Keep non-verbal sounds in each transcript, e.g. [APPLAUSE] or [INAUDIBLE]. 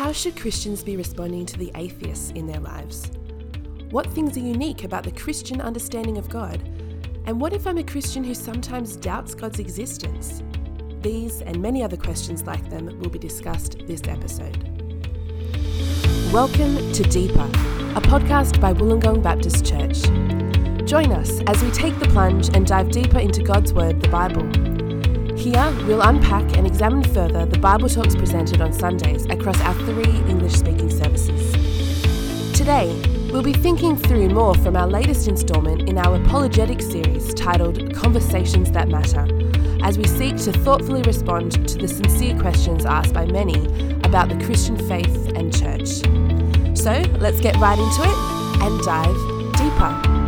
How should Christians be responding to the atheists in their lives? What things are unique about the Christian understanding of God? And what if I'm a Christian who sometimes doubts God's existence? These and many other questions like them will be discussed this episode. Welcome to Deeper, a podcast by Wollongong Baptist Church. Join us as we take the plunge and dive deeper into God's Word, the Bible. Here, we'll unpack and examine further the Bible talks presented on Sundays across our three English speaking services. Today, we'll be thinking through more from our latest instalment in our apologetic series titled Conversations That Matter, as we seek to thoughtfully respond to the sincere questions asked by many about the Christian faith and church. So, let's get right into it and dive deeper.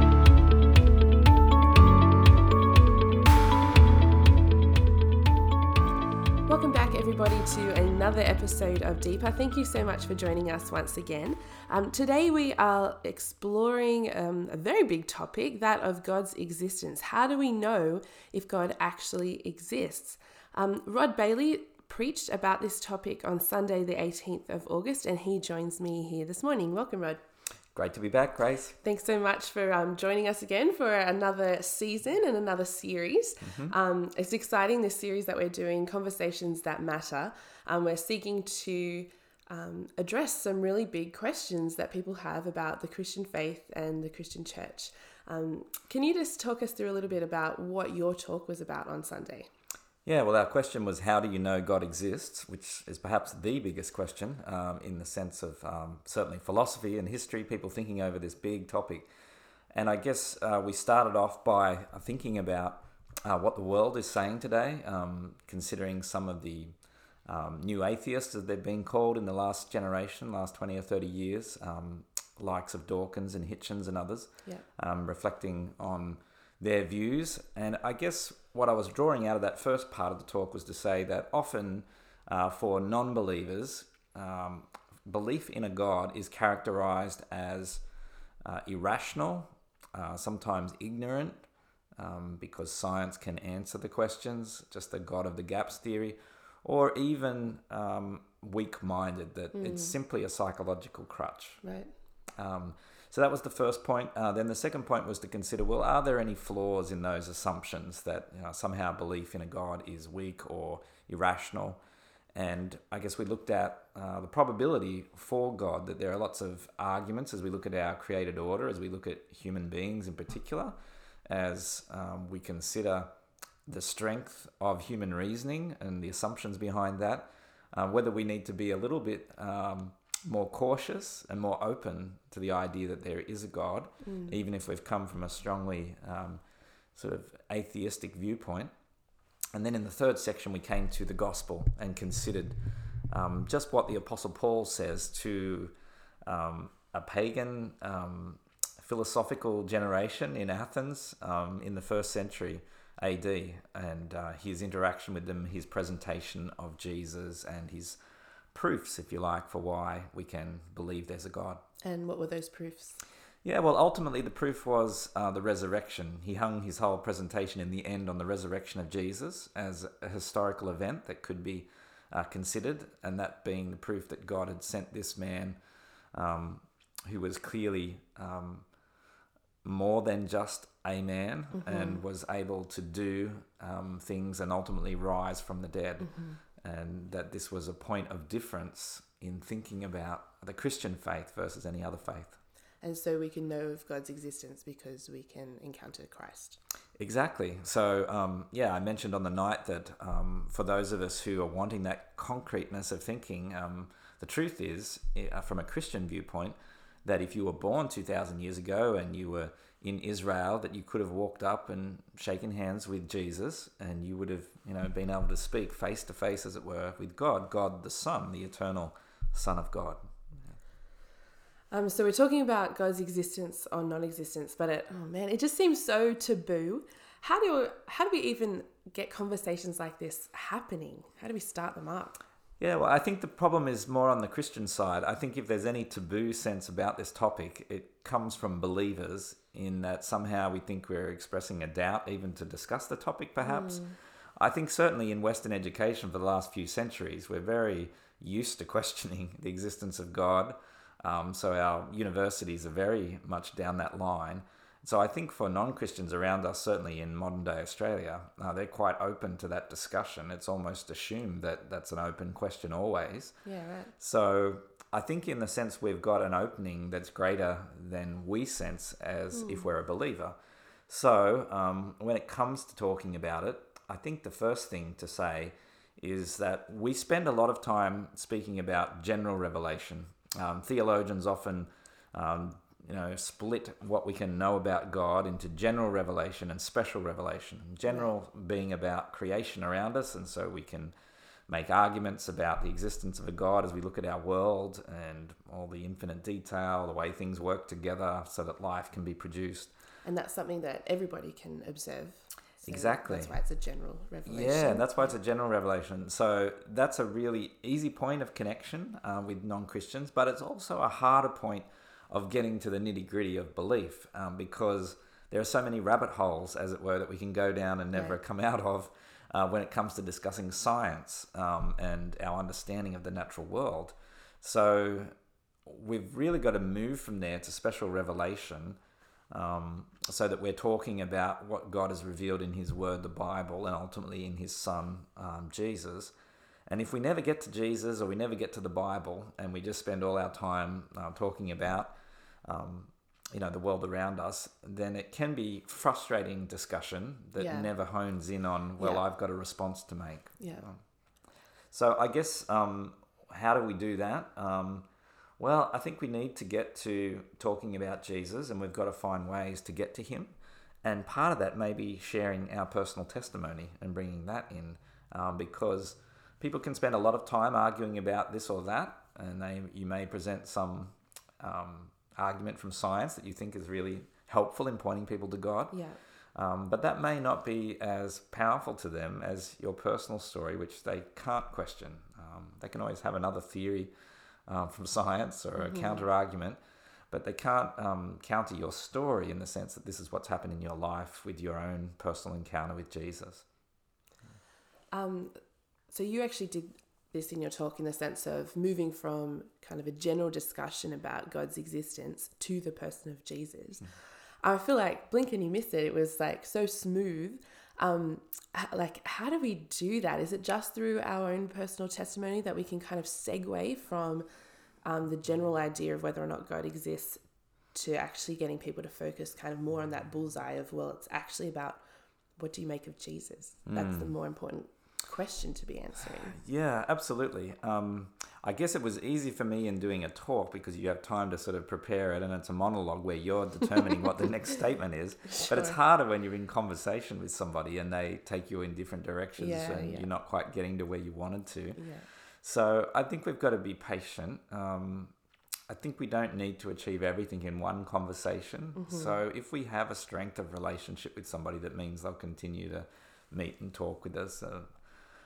Welcome back, everybody, to another episode of Deeper. Thank you so much for joining us once again. Um, today, we are exploring um, a very big topic that of God's existence. How do we know if God actually exists? Um, Rod Bayley preached about this topic on Sunday, the 18th of August, and he joins me here this morning. Welcome, Rod. Great to be back, Grace. Thanks so much for um, joining us again for another season and another series. Mm-hmm. Um, it's exciting, this series that we're doing, Conversations That Matter. Um, we're seeking to um, address some really big questions that people have about the Christian faith and the Christian church. Um, can you just talk us through a little bit about what your talk was about on Sunday? Yeah, well, our question was how do you know God exists, which is perhaps the biggest question um, in the sense of um, certainly philosophy and history, people thinking over this big topic. And I guess uh, we started off by uh, thinking about uh, what the world is saying today, um, considering some of the um, new atheists, as they've been called in the last generation, last 20 or 30 years, um, likes of Dawkins and Hitchens and others, yeah. Um, reflecting on their views. And I guess what I was drawing out of that first part of the talk was to say that often uh, for non believers, um, belief in a God is characterized as uh, irrational, uh, sometimes ignorant, um, because science can answer the questions, just the God of the gaps theory, or even um, weak minded, that mm. it's simply a psychological crutch. Right. So that was the first point. Uh, then the second point was to consider well, are there any flaws in those assumptions that you know, somehow belief in a God is weak or irrational? And I guess we looked at uh, the probability for God that there are lots of arguments as we look at our created order, as we look at human beings in particular, as um, we consider the strength of human reasoning and the assumptions behind that, uh, whether we need to be a little bit um, more cautious and more open to the idea that there is a God, mm. even if we've come from a strongly um, sort of atheistic viewpoint. And then in the third section, we came to the gospel and considered um, just what the Apostle Paul says to um, a pagan um, philosophical generation in Athens um, in the first century AD, and uh, his interaction with them, his presentation of Jesus, and his proofs, if you like, for why we can believe there's a God. And what were those proofs? Yeah, well, ultimately, the proof was uh, the resurrection. He hung his whole presentation in the end on the resurrection of Jesus as a historical event that could be uh, considered, and that being the proof that God had sent this man um, who was clearly um, more than just a man mm-hmm. and was able to do um, things and ultimately rise from the dead. Mm-hmm and that this was a point of difference in thinking about the Christian faith versus any other faith. And so we can know of God's existence because we can encounter Christ. Exactly. So, um, yeah, I mentioned on the night that um, for those of us who are wanting that concreteness of thinking, um, the truth is, uh, from a Christian viewpoint, that if you were born 2,000 years ago and you were in Israel that you could have walked up and shaken hands with Jesus and you would have, you know, been able to speak face to face, as it were, with God, God the Son, the eternal Son of God. Um, so we're talking about God's existence or non-existence, but it, oh man, it just seems so taboo. How do how do we even get conversations like this happening? How do we start them up? Yeah, well, I think the problem is more on the Christian side. I think if there's any taboo sense about this topic, it comes from believers in that somehow we think we're expressing a doubt even to discuss the topic, perhaps. Mm. I think certainly in Western education for the last few centuries, we're very used to [LAUGHS] questioning the existence of God. Um, so our universities are very much down that line. So I think for non Christians around us, certainly in modern day Australia, uh, they're quite open to that discussion. It's almost assumed that that's an open question always. Yeah, right. So I think, in the sense, we've got an opening that's greater than we sense as if we're a believer. So um, when it comes to talking about it, I think the first thing to say is that we spend a lot of time speaking about general revelation. Um, theologians often um, you know, split what we can know about God into general revelation and special revelation. General being about creation around us, and so we can make arguments about the existence of a God as we look at our world and all the infinite detail, the way things work together so that life can be produced. And that's something that everybody can observe. So Exactly. That's why it's a general revelation. Yeah, and that's why it's a general revelation. So that's a really easy point of connection uh, with non Christians, but it's also a harder point of getting to the nitty gritty of belief um, because there are so many rabbit holes, as it were, that we can go down and never Right. come out of uh, when it comes to discussing science um, and our understanding of the natural world. So we've really got to move from there to special revelation um, so that we're talking about what God has revealed in His Word, the Bible, and ultimately in His Son, um, Jesus. And if we never get to Jesus or we never get to the Bible and we just spend all our time uh, talking about, um, you know, the world around us, then it can be frustrating discussion that Yeah. never hones in on, well, Yeah. I've got a response to make. Yeah. So I guess um, how do we do that? Um, well, I think we need to get to talking about Jesus, and we've got to find ways to get to Him. And part of that may be sharing our personal testimony and bringing that in, um, because people can spend a lot of time arguing about this or that, and they you may present some um, argument from science that you think is really helpful in pointing people to God. Yeah. Um, but that may not be as powerful to them as your personal story, which they can't question. Um, they can always have another theory um, from science or a counter argument, but they can't um, counter your story in the sense that this is what's happened in your life with your own personal encounter with Jesus. Um, so you actually did this in your talk in the sense of moving from kind of a general discussion about God's existence to the person of Jesus. I feel like blink and you miss it. It was like so smooth. Um, like how do we do that? Is it just through our own personal testimony that we can kind of segue from um, the general idea of whether or not God exists to actually getting people to focus kind of more on that bullseye of well, it's actually about what do you make of Jesus? That's the more important question to be answering. Yeah, absolutely. Um, I guess it was easy for me in doing a talk because you have time to sort of prepare it, and it's a monologue where you're determining what the next [LAUGHS] statement is. Sure. But it's harder when you're in conversation with somebody and they take you in different directions, Yeah, and yeah. you're not quite getting to where you wanted to. Yeah. So I think we've got to be patient. Um, I think we don't need to achieve everything in one conversation. Mm-hmm. So if we have a strength of relationship with somebody, that means they'll continue to meet and talk with us. Uh,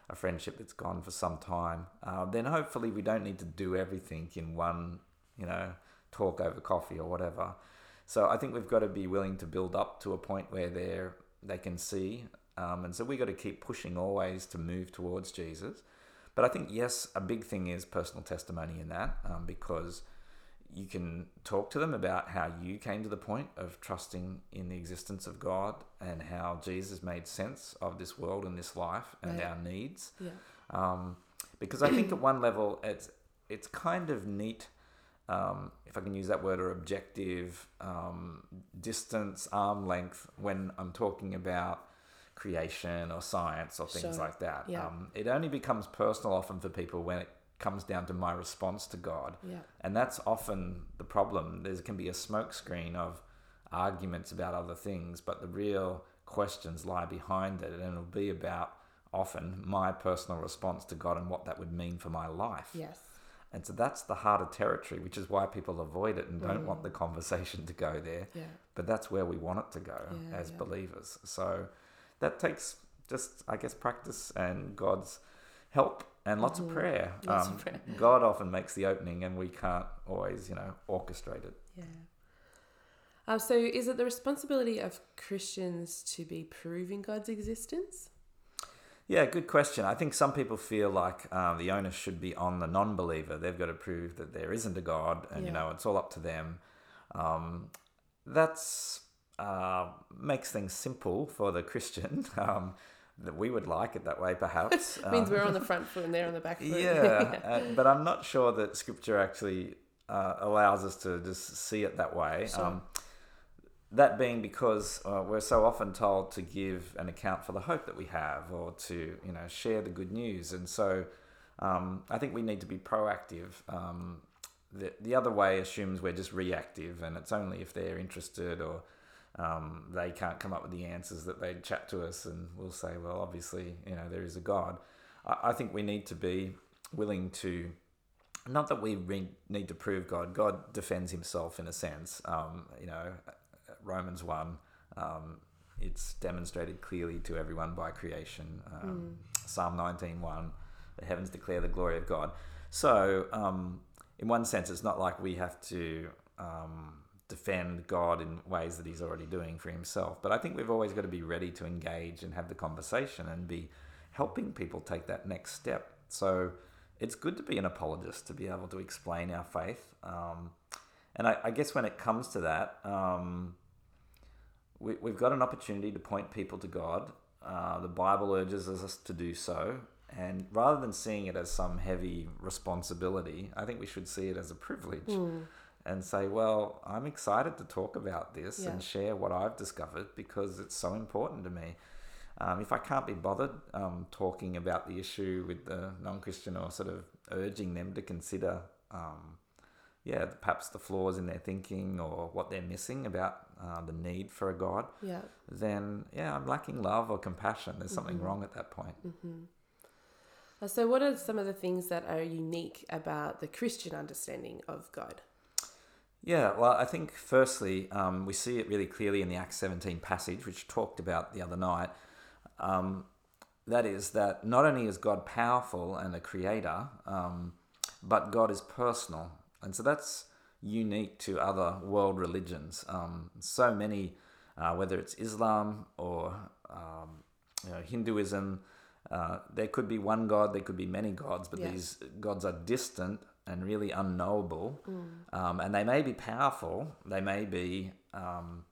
a friendship that's gone for some time, uh, then hopefully we don't need to do everything in one, you know, talk over coffee or whatever. So I think we've got to be willing to build up to a point where they're they can see, um, and so we got to keep pushing always to move towards Jesus. But I think yes, a big thing is personal testimony in that um, because you can talk to them about how you came to the point of trusting in the existence of God and how Jesus made sense of this world and this life and Right. our needs. Yeah. Um, because I think at one level it's it's kind of neat, um, if I can use that word, or objective um, distance, arm length when I'm talking about creation or science or things Sure. like that. Yeah. Um, it only becomes personal often for people when it comes down to my response to God. Yeah. And that's often the problem. There can be a smokescreen of arguments about other things, but the real questions lie behind it, and it'll be about often my personal response to God and what that would mean for my life. Yes. And so that's the harder territory, which is why people avoid it and don't want Mm. the conversation to go there. Yeah. But that's where we want it to go Yeah, as yeah. believers. So that takes just, I guess, practice and God's help and lots of prayer. Lots um, of prayer. God often makes the opening, and we can't always, you know, orchestrate it. Yeah. Um, so, is it the responsibility of Christians to be proving God's existence? Yeah, good question. I think some people feel like uh, the onus should be on the non-believer. They've got to prove that there isn't a God, and you know it's all up to them. Um, that's uh, makes things simple for the Christian. [LAUGHS] Um, that we would like it that way, perhaps. It [LAUGHS] means Um, we're on the front foot and they're on the back [LAUGHS] foot. yeah, uh, [LAUGHS] but I'm not sure that Scripture actually uh, allows us to just see it that way. Sure. Um, that being because uh, we're so often told to give an account for the hope that we have, or to you know share the good news, and so um, I think we need to be proactive. Um, the the other way assumes we're just reactive, and it's only if they're interested or um, they can't come up with the answers that they chat to us, and we'll say, well, obviously, you know, there is a God. I, I think we need to be willing to, not that we re- need to prove God. God defends Himself in a sense. Um, you know, Romans one. Um, it's demonstrated clearly to everyone by creation. Um, Psalm 19 1, the heavens declare the glory of God. So, um, in one sense, it's not like we have to um, defend God in ways that He's already doing for Himself. But I think we've always got to be ready to engage and have the conversation and be helping people take that next step. So, it's good to be an apologist to be able to explain our faith. Um, and I, I guess when it comes to that, um, we, we've got an opportunity to point people to God. Uh, the Bible urges us to do so. And rather than seeing it as some heavy responsibility, I think we should see it as a privilege Hmm. And say, well, I'm excited to talk about this Yeah. and share what I've discovered because it's so important to me. Um, if I can't be bothered um, talking about the issue with the non Christian or sort of urging them to consider, um, yeah, perhaps the flaws in their thinking or what they're missing about uh, the need for a God, Yeah. then yeah, I'm lacking love or compassion. There's something Mm-hmm. wrong at that point. Uh, So, what are some of the things that are unique about the Christian understanding of God? Yeah, well, I think firstly, um, we see it really clearly in the Acts 17 passage, which talked about the other night. Um, that is, that not only is God powerful and a creator, um, but God is personal. And so that's unique to other world religions. Um, so many, uh, whether it's Islam or um, you know, Hinduism, uh, there could be one God, there could be many gods, but Yeah. these gods are distant and really unknowable. Um, and they may be powerful, they may be um,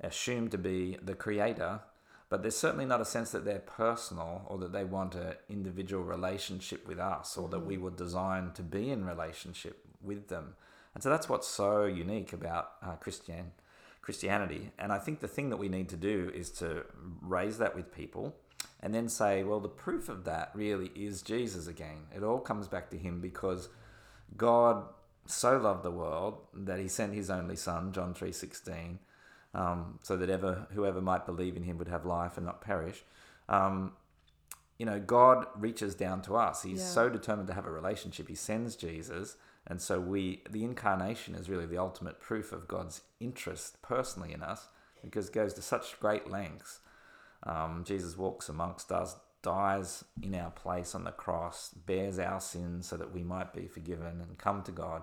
assumed to be the creator, but there's certainly not a sense that they're personal or that they want an individual relationship with us or that we were designed to be in relationship with them. And so that's what's so unique about uh, Christian Christianity. And I think the thing that we need to do is to raise that with people and then say, well, the proof of that really is Jesus again. It all comes back to him because God so loved the world that he sent his only son, John 3:16, um, so that ever whoever might believe in him would have life and not perish. Um, you know, God reaches down to us. He's Yeah. so determined to have a relationship. He sends Jesus, and so we the incarnation is really the ultimate proof of God's interest personally in us because it goes to such great lengths. Um, Jesus walks amongst us, dies in our place on the cross, bears our sins so that we might be forgiven and come to God.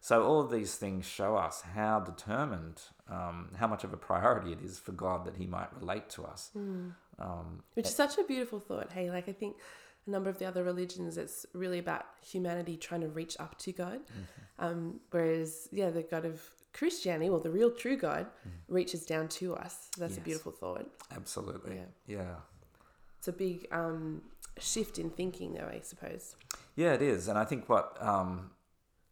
So all of these things show us how determined, um, how much of a priority it is for God that He might relate to us. Um, Which is such a beautiful thought. Hey, like I think a number of the other religions, it's really about humanity trying to reach up to God. Um, whereas, yeah, the God of Christianity, well, the real true God, reaches down to us. That's a beautiful thought. absolutely, Yeah. yeah. It's a big um, shift in thinking, though, I suppose. Yeah, it is, and I think what um,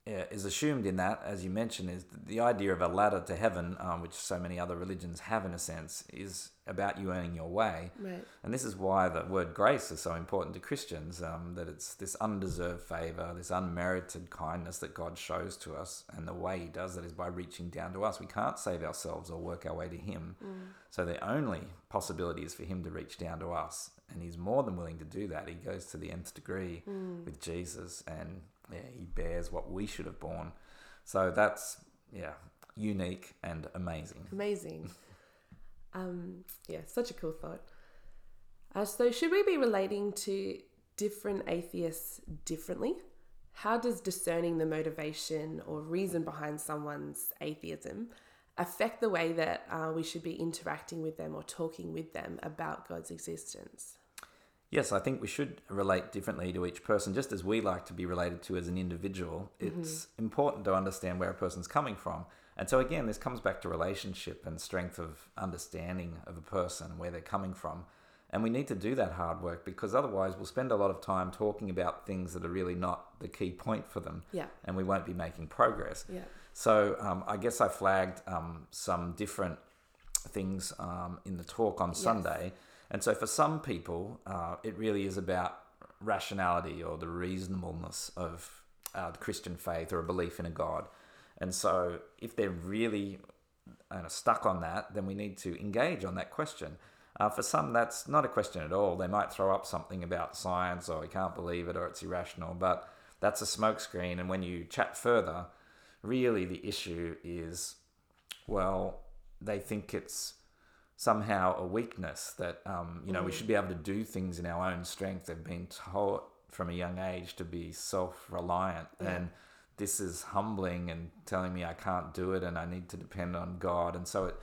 yeah, is assumed in that, as you mentioned, is the idea of a ladder to heaven, um, which so many other religions have in a sense, is about you earning your way. Right. And this is why the word grace is so important to Christians, um, that it's this undeserved favor, this unmerited kindness that God shows to us. And the way He does that is by reaching down to us. We can't save ourselves or work our way to Him. So the only possibility is for Him to reach down to us. And He's more than willing to do that. He goes to the nth degree with Jesus and yeah, He bears what we should have borne. So that's, yeah, unique and amazing. Amazing. [LAUGHS] um, yeah, such a cool thought. Uh, so, should we be relating to different atheists differently? How does discerning the motivation or reason behind someone's atheism affect the way that uh, we should be interacting with them or talking with them about God's existence? Yes, I think we should relate differently to each person, just as we like to be related to as an individual. It's important to understand where a person's coming from. And so, again, this comes back to relationship and strength of understanding of a person, where they're coming from. And we need to do that hard work because otherwise, we'll spend a lot of time talking about things that are really not the key point for them. Yeah. And we won't be making progress. Yeah. So um, I guess I flagged um, some different things um, in the talk on Sunday. And so for some people, uh, it really is about rationality or the reasonableness of uh, the Christian faith or a belief in a God. And so if they're really stuck on that, then we need to engage on that question. Uh, for some, that's not a question at all. They might throw up something about science or we can't believe it or it's irrational, but that's a smokescreen. And when you chat further, really the issue is, well, they think it's somehow a weakness that um, you know we should be able to do things in our own strength. They've been taught from a young age to be self-reliant, and this is humbling and telling me I can't do it and I need to depend on God. And so it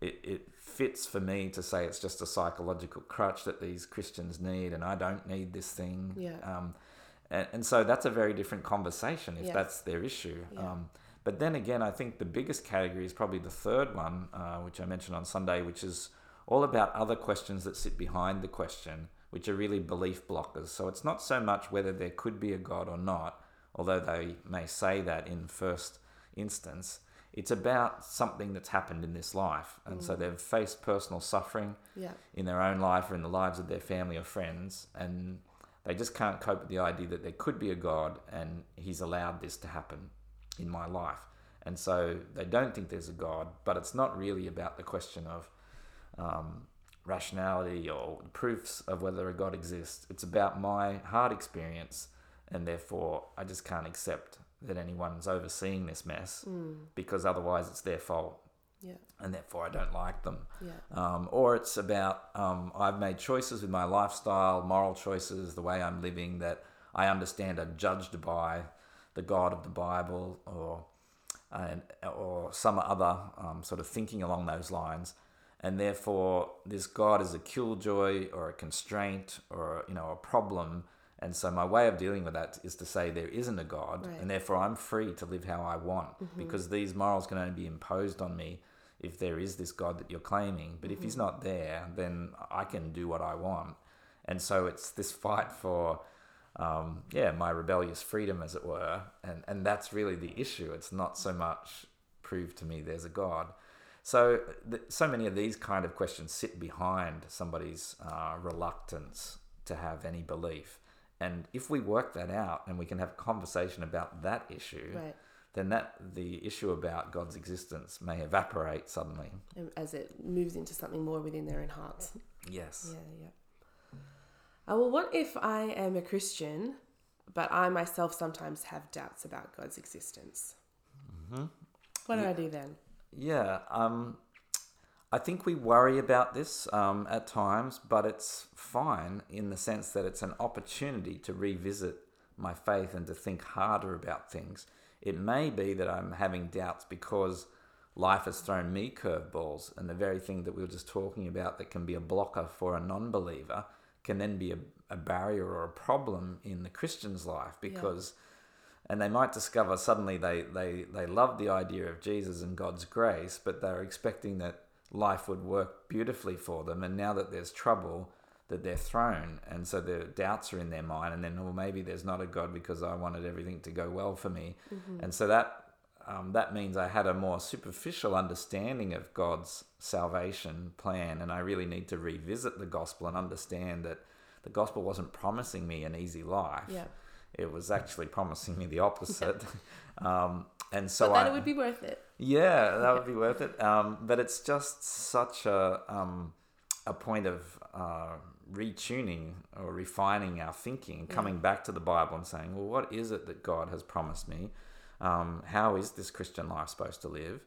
it, it fits for me to say it's just a psychological crutch that these Christians need, and I don't need this thing. Yeah. Um, and, and so that's a very different conversation if that's their issue. Yeah. Um, but then again, I think the biggest category is probably the third one, uh, which I mentioned on Sunday, which is all about other questions that sit behind the question, which are really belief blockers. So it's not so much whether there could be a God or not, although they may say that in first instance. It's about something that's happened in this life. And so they've faced personal suffering Yeah. in their own life or in the lives of their family or friends, and they just can't cope with the idea that there could be a God and He's allowed this to happen in my life. And so they don't think there's a God, but it's not really about the question of um, rationality or proofs of whether a God exists. It's about my hard experience, and therefore I just can't accept that anyone's overseeing this mess because otherwise it's their fault Yeah. and therefore I don't like them Yeah. um, or it's about um, I've made choices with my lifestyle, moral choices, the way I'm living that I understand are judged by the God of the Bible or and, or some other um, sort of thinking along those lines, and therefore this God is a killjoy or a constraint or you know a problem. And so my way of dealing with that is to say there isn't a God, Right. and therefore I'm free to live how I want because these morals can only be imposed on me if there is this God that you're claiming. But if he's not there, then I can do what I want. And so it's this fight for, um, yeah, my rebellious freedom, as it were. And, and that's really the issue. It's not so much prove to me there's a God. So, th- so many of these kind of questions sit behind somebody's uh, reluctance to have any belief. And if we work that out and we can have a conversation about that issue, Right. then that the issue about God's existence may evaporate suddenly. As it moves into something more within their own hearts. Yes. Yeah, yeah. Uh, well, what if I am a Christian, but I myself sometimes have doubts about God's existence? What do I do then? Yeah. Um, I think we worry about this um, at times, but it's fine in the sense that it's an opportunity to revisit my faith and to think harder about things. It may be that I'm having doubts because life has thrown me curveballs, and the very thing that we were just talking about that can be a blocker for a non believer can then be a, a barrier or a problem in the Christian's life because and they might discover suddenly they, they, they love the idea of Jesus and God's grace, but they're expecting that life would work beautifully for them. And now that there's trouble, that they're thrown. And so the doubts are in their mind. And then, well, maybe there's not a God because I wanted everything to go well for me. Mm-hmm. And so that, um, that means I had a more superficial understanding of God's salvation plan. And I really need to revisit the gospel and understand that the gospel wasn't promising me an easy life Yeah. it was actually promising me the opposite. [LAUGHS] um, and so but that I, it would be worth it. yeah, that would be [LAUGHS] worth it. Um, but it's just such a um, a point of uh, retuning or refining our thinking, coming back to the Bible and saying, well, what is it that God has promised me? Um, how is this Christian life supposed to live?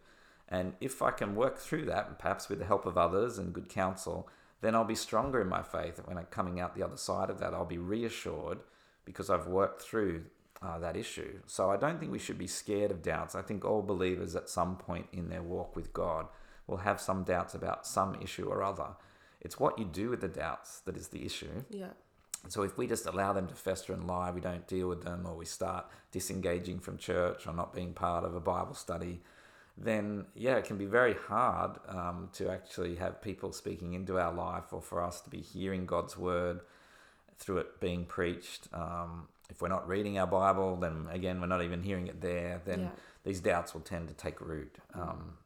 And if I can work through that, perhaps with the help of others and good counsel, then I'll be stronger in my faith. When I'm coming out the other side of that, I'll be reassured because I've worked through uh, that issue. So I don't think we should be scared of doubts. I think all believers at some point in their walk with God will have some doubts about some issue or other. It's what you do with the doubts that is the issue. Yeah. So if we just allow them to fester and lie, we don't deal with them, or we start disengaging from church or not being part of a Bible study, then yeah, it can be very hard um, to actually have people speaking into our life or for us to be hearing God's word through it being preached. Um, if we're not reading our Bible, then again, we're not even hearing it there, then Yeah. these doubts will tend to take root. Um,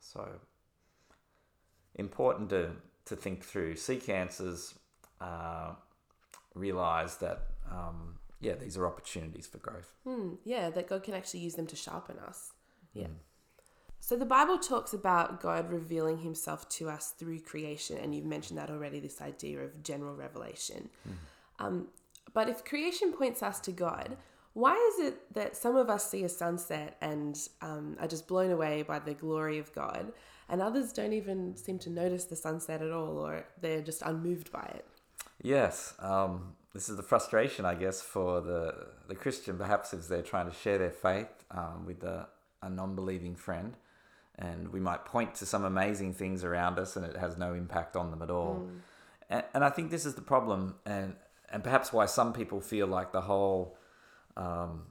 so important to, to think through, seek answers, uh, realize that, um, yeah, these are opportunities for growth. Hmm, yeah, that God can actually use them to sharpen us. Yeah. Mm. So the Bible talks about God revealing himself to us through creation, and you've mentioned that already this idea of general revelation. Um, but if creation points us to God, why is it that some of us see a sunset and um, are just blown away by the glory of God, and others don't even seem to notice the sunset at all, or they're just unmoved by it? Yes, um, this is the frustration, I guess, for the, the Christian, perhaps as they're trying to share their faith um, with a, a non believing friend. And we might point to some amazing things around us and it has no impact on them at all. And, and I think this is the problem, and, and perhaps why some people feel like the whole um,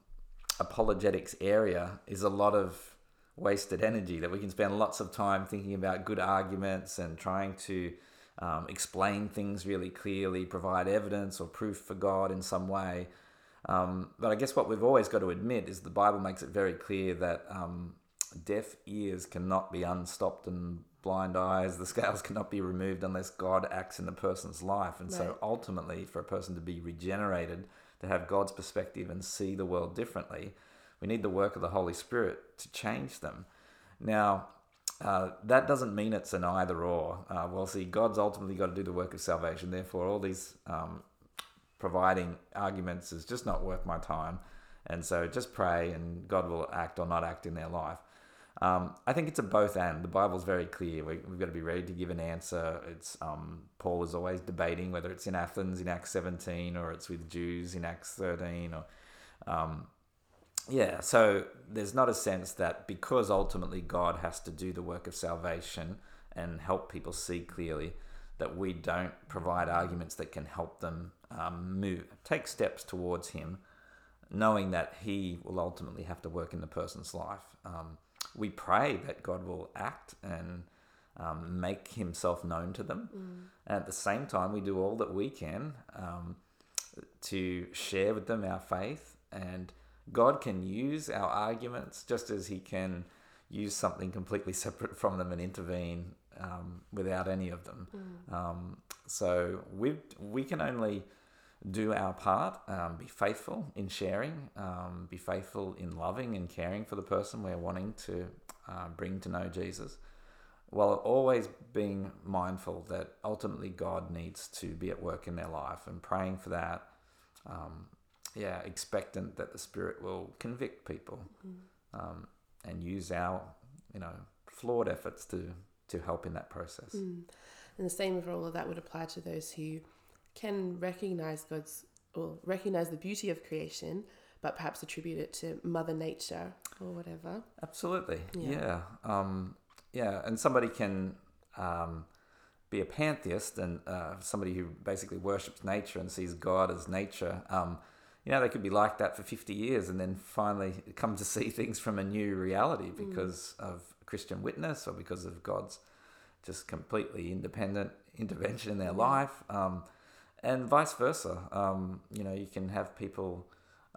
apologetics area is a lot of wasted energy, that we can spend lots of time thinking about good arguments and trying to um, explain things really clearly, provide evidence or proof for God in some way. Um, but I guess what we've always got to admit is the Bible makes it very clear that um, deaf ears cannot be unstopped and blind eyes, the scales [LAUGHS] cannot be removed unless God acts in the person's life. And Right. so ultimately, for a person to be regenerated, to have God's perspective and see the world differently, we need the work of the Holy Spirit to change them. Now, uh, that doesn't mean it's an either or. Uh, well, see, God's ultimately got to do the work of salvation. Therefore, all these um, providing arguments is just not worth my time. And so just pray and God will act or not act in their life. Um, I think it's a both and. The Bible's very clear. We, we've got to be ready to give an answer. It's um, Paul is always debating whether it's in Athens in Acts 17 or it's with Jews in Acts 13 or um, yeah, so there's not a sense that because ultimately God has to do the work of salvation and help people see clearly, that we don't provide arguments that can help them um, move, take steps towards Him, knowing that He will ultimately have to work in the person's life. Um, we pray that God will act and um, make Himself known to them. And at the same time, we do all that we can um, to share with them our faith and God can use our arguments just as He can use something completely separate from them and intervene um, without any of them. Um, so we we can only do our part, um, be faithful in sharing, um, be faithful in loving and caring for the person we're wanting to uh, bring to know Jesus, while always being mindful that ultimately God needs to be at work in their life and praying for that. Yeah, expectant that the Spirit will convict people um, and use our, you know, flawed efforts to to help in that process. Mm. And the same for all of that would apply to those who can recognize God's or recognize the beauty of creation, but perhaps attribute it to Mother Nature or whatever. Absolutely, Yeah. yeah, um, yeah. And somebody can um, be a pantheist and uh, somebody who basically worships nature and sees God as nature. Um, you know, they could be like that for 50 years and then finally come to see [LAUGHS] things from a new reality because of Christian witness or because of God's just completely independent intervention in their life. Um, and vice versa. Um, you know, you can have people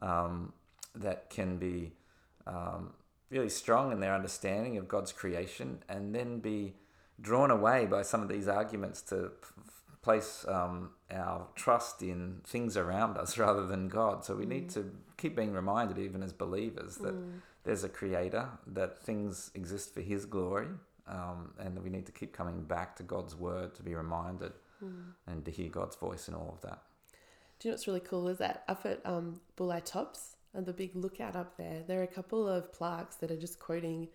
um, that can be um, really strong in their understanding of God's creation and then be drawn away by some of these arguments to place um, our trust in things around us [LAUGHS] rather than God. So we need to keep being reminded, even as believers, that there's a creator, that things exist for his glory, um, and that we need to keep coming back to God's word to be reminded and to hear God's voice in all of that. Do you know what's really cool is that up at um, Bulli Tops and the big lookout up there, there are a couple of plaques that are just quoting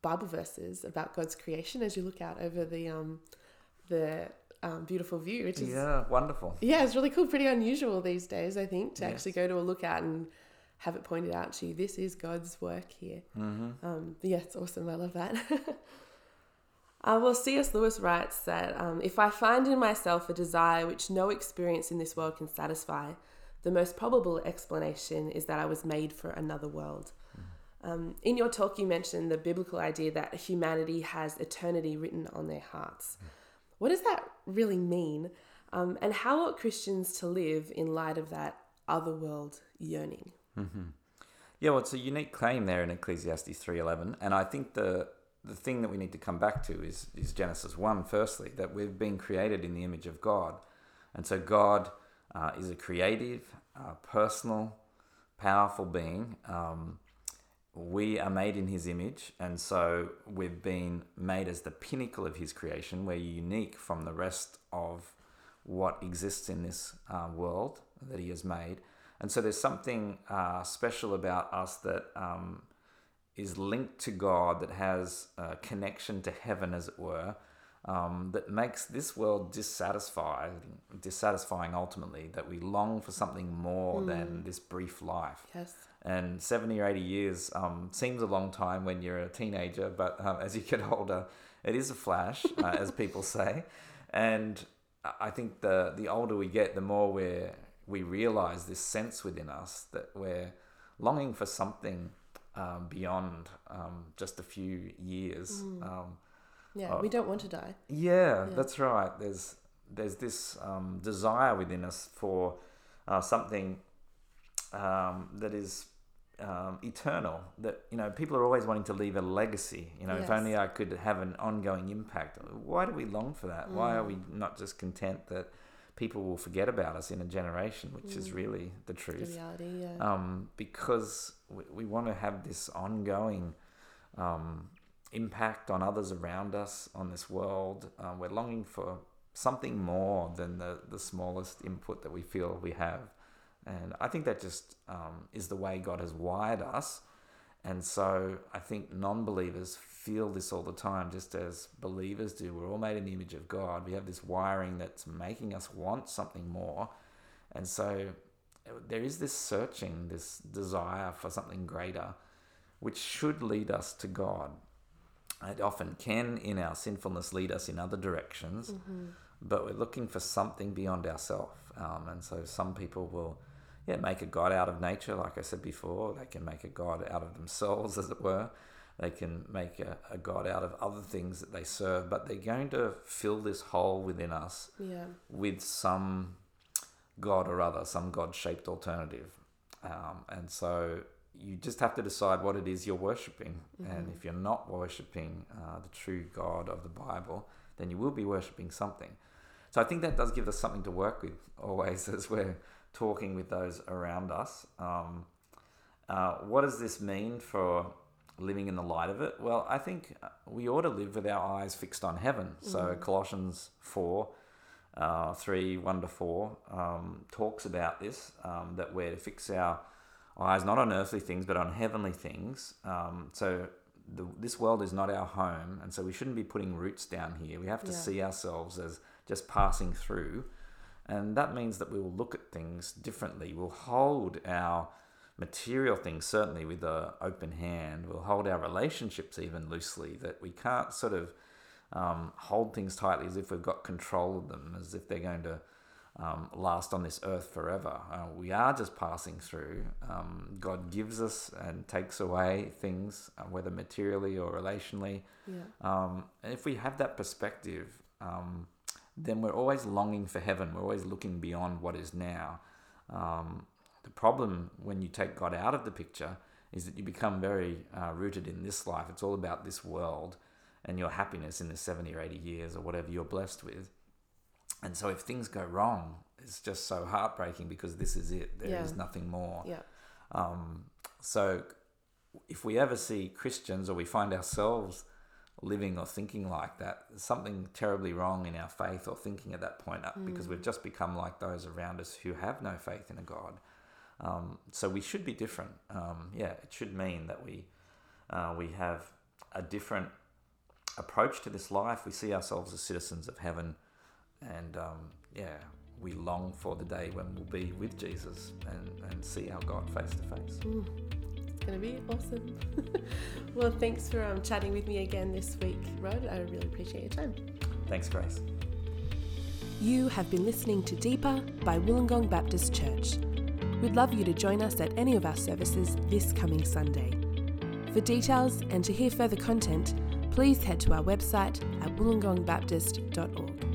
Bible verses about God's creation as you look out over the um, the um, beautiful view, which is Yeah, wonderful. Yeah, it's really cool. Pretty unusual these days, I think, to Yes. actually go to a lookout and have it pointed out to you. This is God's work here. Mm-hmm. Um, yeah, it's awesome. I love that. [LAUGHS] Uh, well, C.S. Lewis writes that um, if I find in myself a desire which no experience in this world can satisfy, the most probable explanation is that I was made for another world. Um, in your talk, you mentioned the biblical idea that humanity has eternity written on their hearts. What does that really mean? Um, and how ought Christians to live in light of that otherworld yearning? Mm-hmm. Yeah, well, it's a unique claim there in Ecclesiastes 3.11. And I think the the thing that we need to come back to is, is Genesis 1, firstly, that we've been created in the image of God. And so God uh, is a creative, uh, personal, powerful being. Um, we are made in his image, and so we've been made as the pinnacle of his creation. We're unique from the rest of what exists in this uh, world that he has made. And so there's something uh, special about us that um, is linked to God, that has a connection to heaven, as it were, um, that makes this world dissatisfied, dissatisfying ultimately, that we long for something more mm. than this brief life. Yes. And 70 or 80 years um, seems a long time when you're a teenager, but um, as you get [LAUGHS] older, it is a flash, uh, as people [LAUGHS] say. And I think the, the older we get, the more we we realize this sense within us that we're longing for something um, beyond um, just a few years. Mm. Um, yeah, uh, we don't want to die. Yeah, yeah, that's right. There's there's this um, desire within us for uh, something um, that is um, eternal. That you know, people are always wanting to leave a legacy. You know, yes. if only I could have an ongoing impact. Why do we long for that? Mm. Why are mm. we not just content that people will forget about us in a generation, which mm. is really the truth. The reality, yeah. Um, because we, we want to have this ongoing um, impact on others around us, on this world. Um, we're longing for something more than the, the smallest input that we feel we have. And I think that just um, is the way God has wired us. And so I think non believers feel this all the time, just as believers do. We're all made in the image of God. We have this wiring that's making us want something more. And so there is this searching, this desire for something greater, which should lead us to God. It often can, in our sinfulness, lead us in other directions, mm-hmm. but we're looking for something beyond ourselves. Um, and so some people will yeah, make a God out of nature, like I said before. They can make a God out of themselves, as it were. They can make a, a God out of other things that they serve, but they're going to fill this hole within us yeah. with some God or other, some God shaped alternative. Um, and so you just have to decide what it is you're worshipping. Mm-hmm. And if you're not worshipping uh, the true God of the Bible, then you will be worshipping something. So I think that does give us something to work with [LAUGHS] always as we're talking with those around us. Um, uh, what does this mean for living in the light of it? Well, I think we ought to live with our eyes fixed on heaven. Mm-hmm. So Colossians 4, uh, 3, 1 to 4 um, talks about this, um, that we're to fix our eyes not on earthly things, but on heavenly things. Um, so the, this world is not our home, and so we shouldn't be putting roots down here. We have to yeah. see ourselves as just passing through and that means that we will look at things differently. We'll hold our material things certainly with an open hand. We'll hold our relationships even loosely, that we can't sort of um, hold things tightly as if we've got control of them, as if they're going to um, last on this earth forever. Uh, we are just passing through. Um, God gives us and takes away things, uh, whether materially or relationally. Yeah. Um, and if we have that perspective, um, then we're always longing for heaven. We're always looking beyond what is now. Um, the problem when you take God out of the picture is that you become very uh, rooted in this life. It's all about this world and your happiness in the 70 or 80 years or whatever you're blessed with. And so if things go wrong, it's just so heartbreaking because this is it. There yeah. is nothing more. Yeah. Um, so if we ever see Christians or we find ourselves living or thinking like that, there's something terribly wrong in our faith or thinking at that point mm. because we've just become like those around us who have no faith in a God. Um, so we should be different. Um, yeah, it should mean that we uh, we have a different approach to this life. We see ourselves as citizens of heaven, and um, yeah, we long for the day when we'll be with Jesus and, and see our God face to face. Going to be awesome. [LAUGHS] well, thanks for um, chatting with me again this week, Rod. I really appreciate your time. Thanks, Grace. You have been listening to Deeper by Wollongong Baptist Church. We'd love you to join us at any of our services this coming Sunday. For details and to hear further content, please head to our website at wollongongbaptist.org.